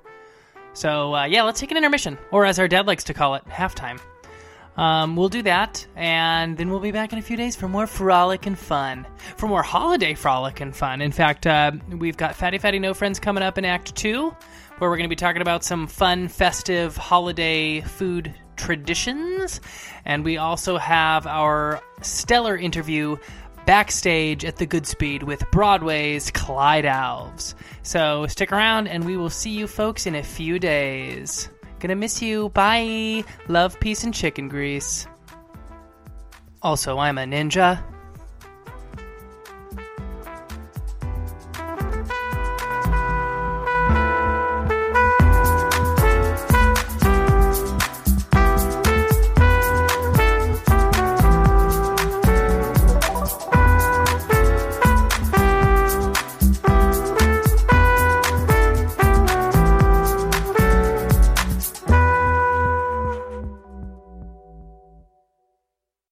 So, uh, yeah, let's take an intermission. Or as our dad likes to call it, halftime. Um, we'll do that, and then we'll be back in a few days for more frolic and fun. For more holiday frolic and fun. In fact, uh, we've got Fatty Fatty No Friends coming up in Act 2, where we're going to be talking about some fun, festive holiday food traditions. And we also have our stellar interview backstage at the Goodspeed with Broadway's Clyde Alves. So stick around, and we will see you folks in a few days. Gonna miss you. Bye. Love, peace, and chicken grease. Also, I'm a ninja.